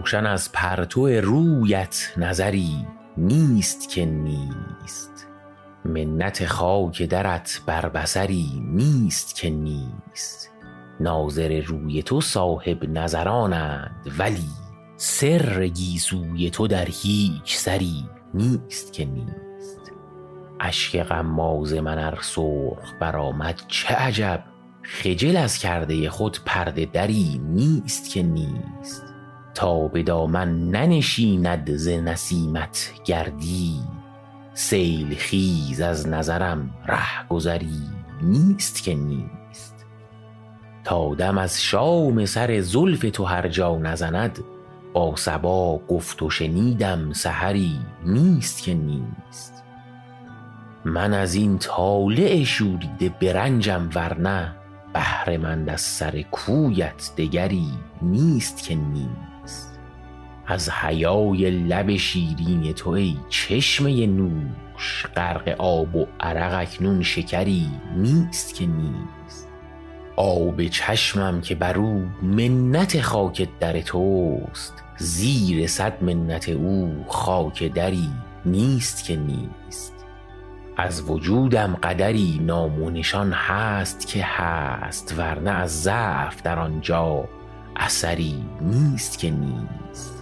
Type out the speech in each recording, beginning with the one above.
روشن از پرتو رویت نظری نیست که نیست. منت خاک درت بر بصری نیست که نیست. ناظر روی تو صاحب نظرانند ولی سر گیسوی تو در هیچ سری نیست که نیست. اشک غماز من ار سرخ برآمد چه عجب! خجل از کرده خود پرده دری نیست که نیست. تا به دامن ننشیند ز نسیمت گردی. سیل خیز از نظرم رهگذری نیست که نیست. تا دم از شام سر زلف تو هر جا نزند با صبا گفت و شنیدم سحری نیست که نیست. من از این طالع شوریده به رنجم ورنه بهرهمند از سر کویت دگری نیست که نیست. از حیای لب شیرین تو ای چشمه نوش غرق آب و عرق اکنون شکری نیست که نیست. آب چشمم که بر او منت خاک در توست زیر صد منت او خاک دری نیست که نیست. از وجودم قدری نام و نشان هست که هست ورنه از ضعف در آنجا اثری نیست که نیست.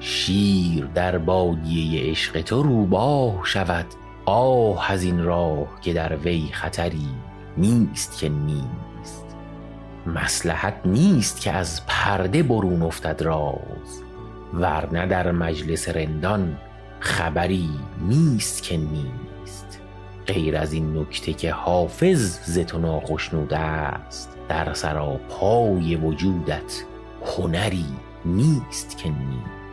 شیر در بادیه عشق تو روباه شود آه از این راه که در وی خطری نیست که نیست. مصلحت نیست که از پرده برون افتد راز ورنه در مجلس رندان خبری نیست که نیست. غیر از این نکته که حافظ ز تو ناخشنود است در سراپای وجودت هنری نیست که نیست.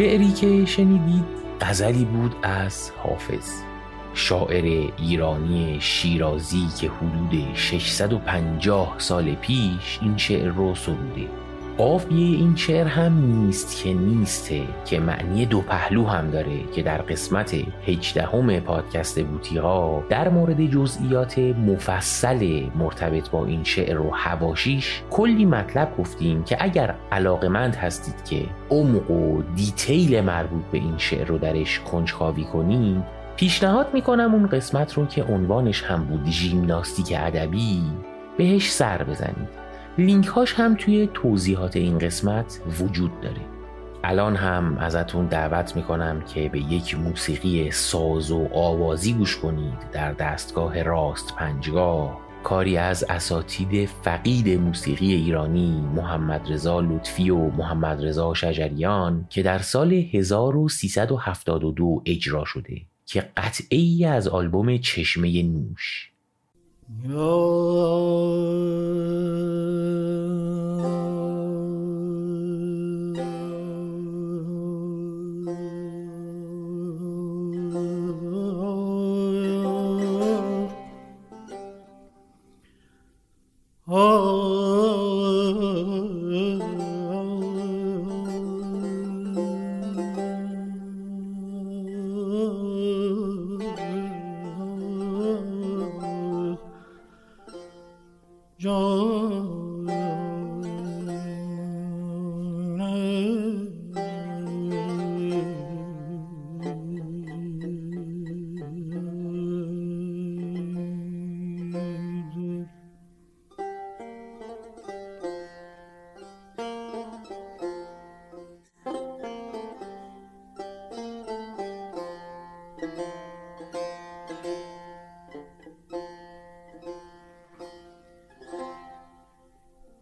شعری که شنیدید غزلی بود از حافظ. شاعر ایرانی شیرازی که حدود 650 سال پیش این شعر رو سروده. قافیه این شعر هم نیست که نیسته که معنی دو پهلو هم داره که در قسمت هجدهم پادکست بوتیها در مورد جزئیات مفصل مرتبط با این شعر و هواشیش کلی مطلب گفتیم که اگر علاقمند هستید که عمق و دیتیل مربوط به این شعر رو درش کنجکاوی کنید پیشنهاد می‌کنم اون قسمت رو که عنوانش هم بود ژیمناستیک ادبی بهش سر بزنید. لینک هاش هم توی توضیحات این قسمت وجود داره. الان هم ازتون دعوت می‌کنم که به یک موسیقی ساز و آوازی گوش کنید در دستگاه راست پنجگاه. کاری از اساتید فقید موسیقی ایرانی محمد رضا لطفی و محمد رضا شجریان که در سال 1372 اجرا شده که قطعه ای از آلبوم چشمه نوش. Your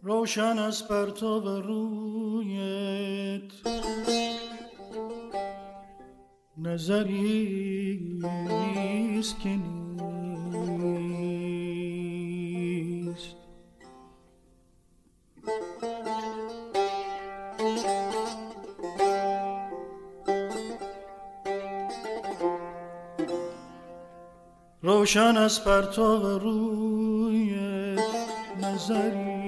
روشن از پرتاب رویت. نظری نیست که نیست. روشن از پرتاب رویت. نظری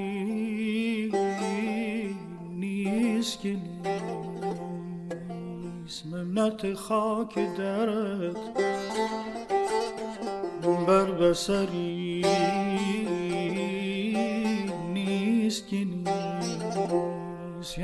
که نیست منت خاک درت. بر بسری نیست که نیست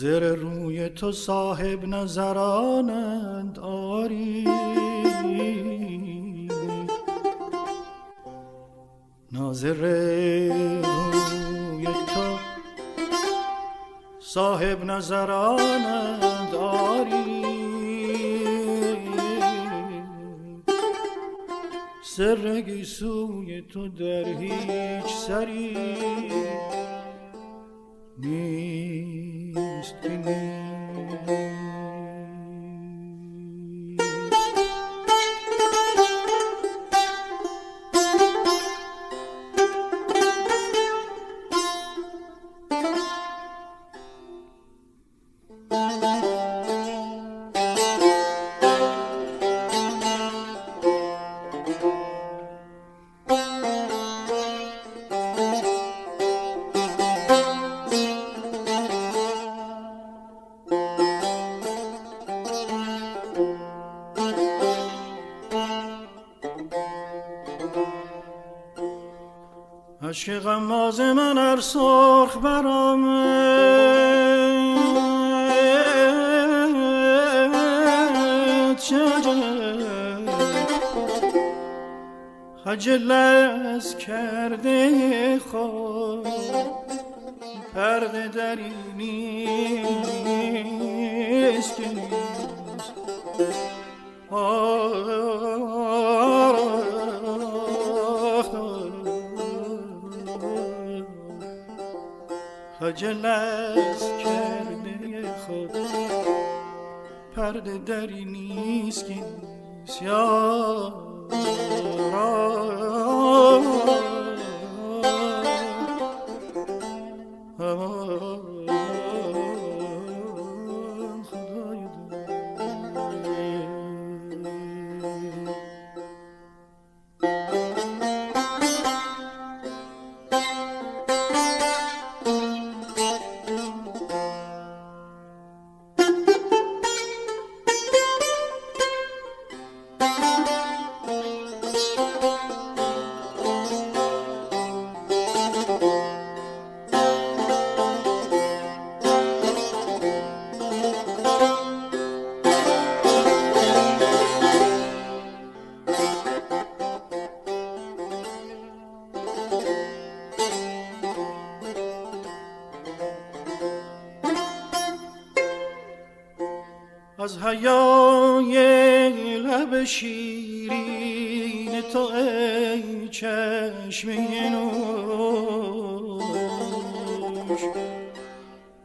ناظر روی تو صاحب نظرانند آری. ناظر روی تو صاحب نظرانند آری. سر سوی تو در هیچ سری نیست. destiny. عشق غماز من ار سرخ برآمد. خجل از کرده خود پرده دری نیست. که نیست خجل از کرده خود. پرده دری نیست که از حیای لب شیرین تو ای چشمه نوش.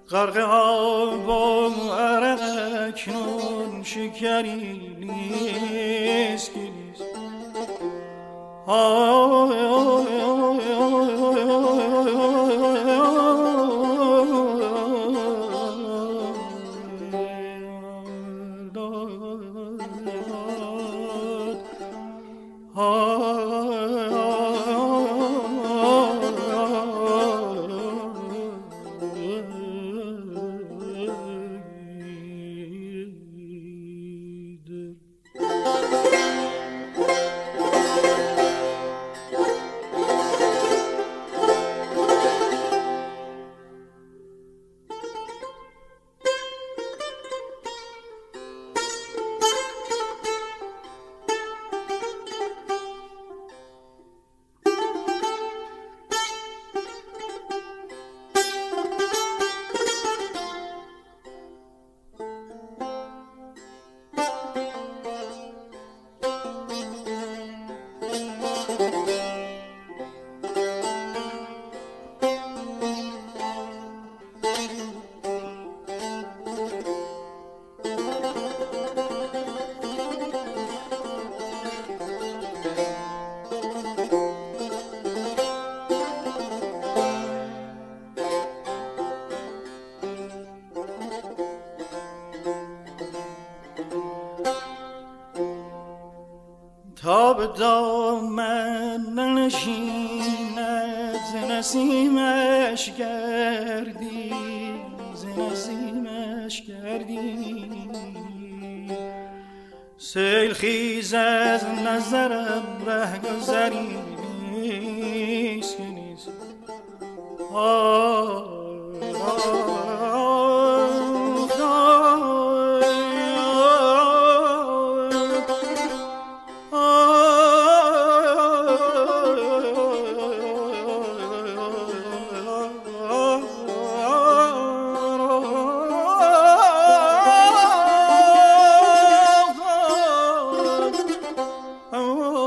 غرق آب و عرق نون شکری نیست. که نیست Thank you. به دامن ننشیند ز نسیمش گردی ز نسیمش گردی سیل خیز از نظرم ره گذری نیست. نیست آه.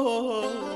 از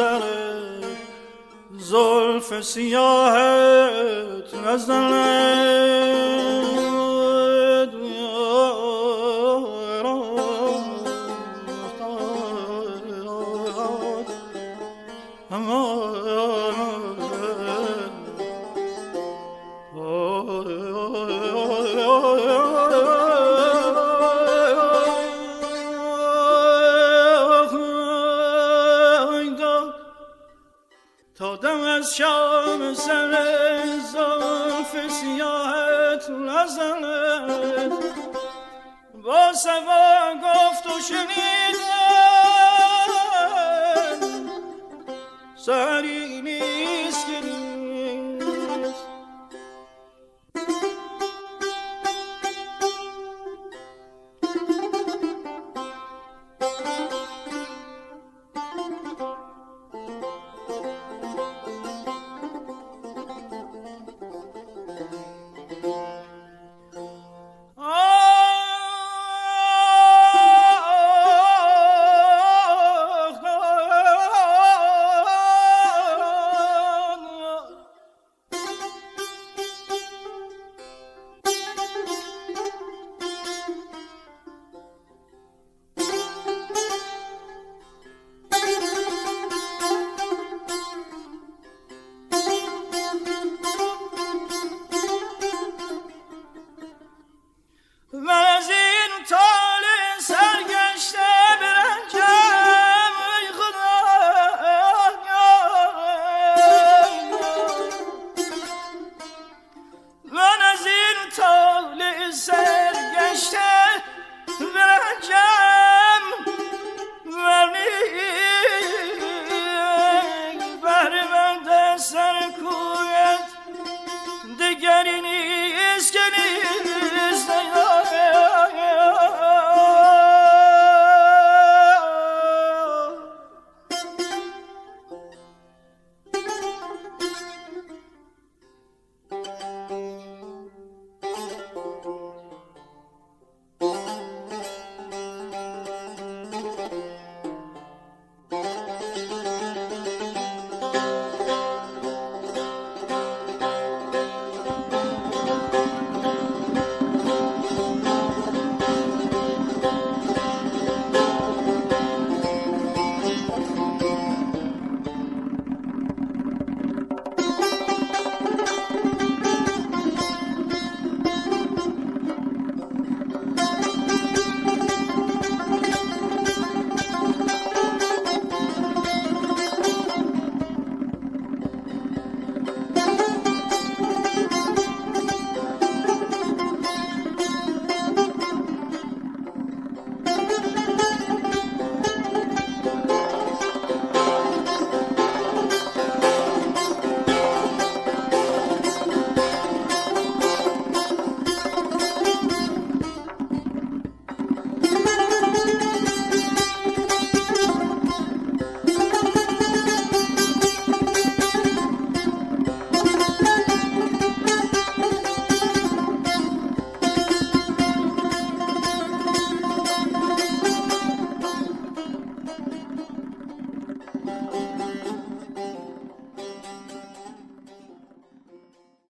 سر زلف سیاهت نزنه سرینی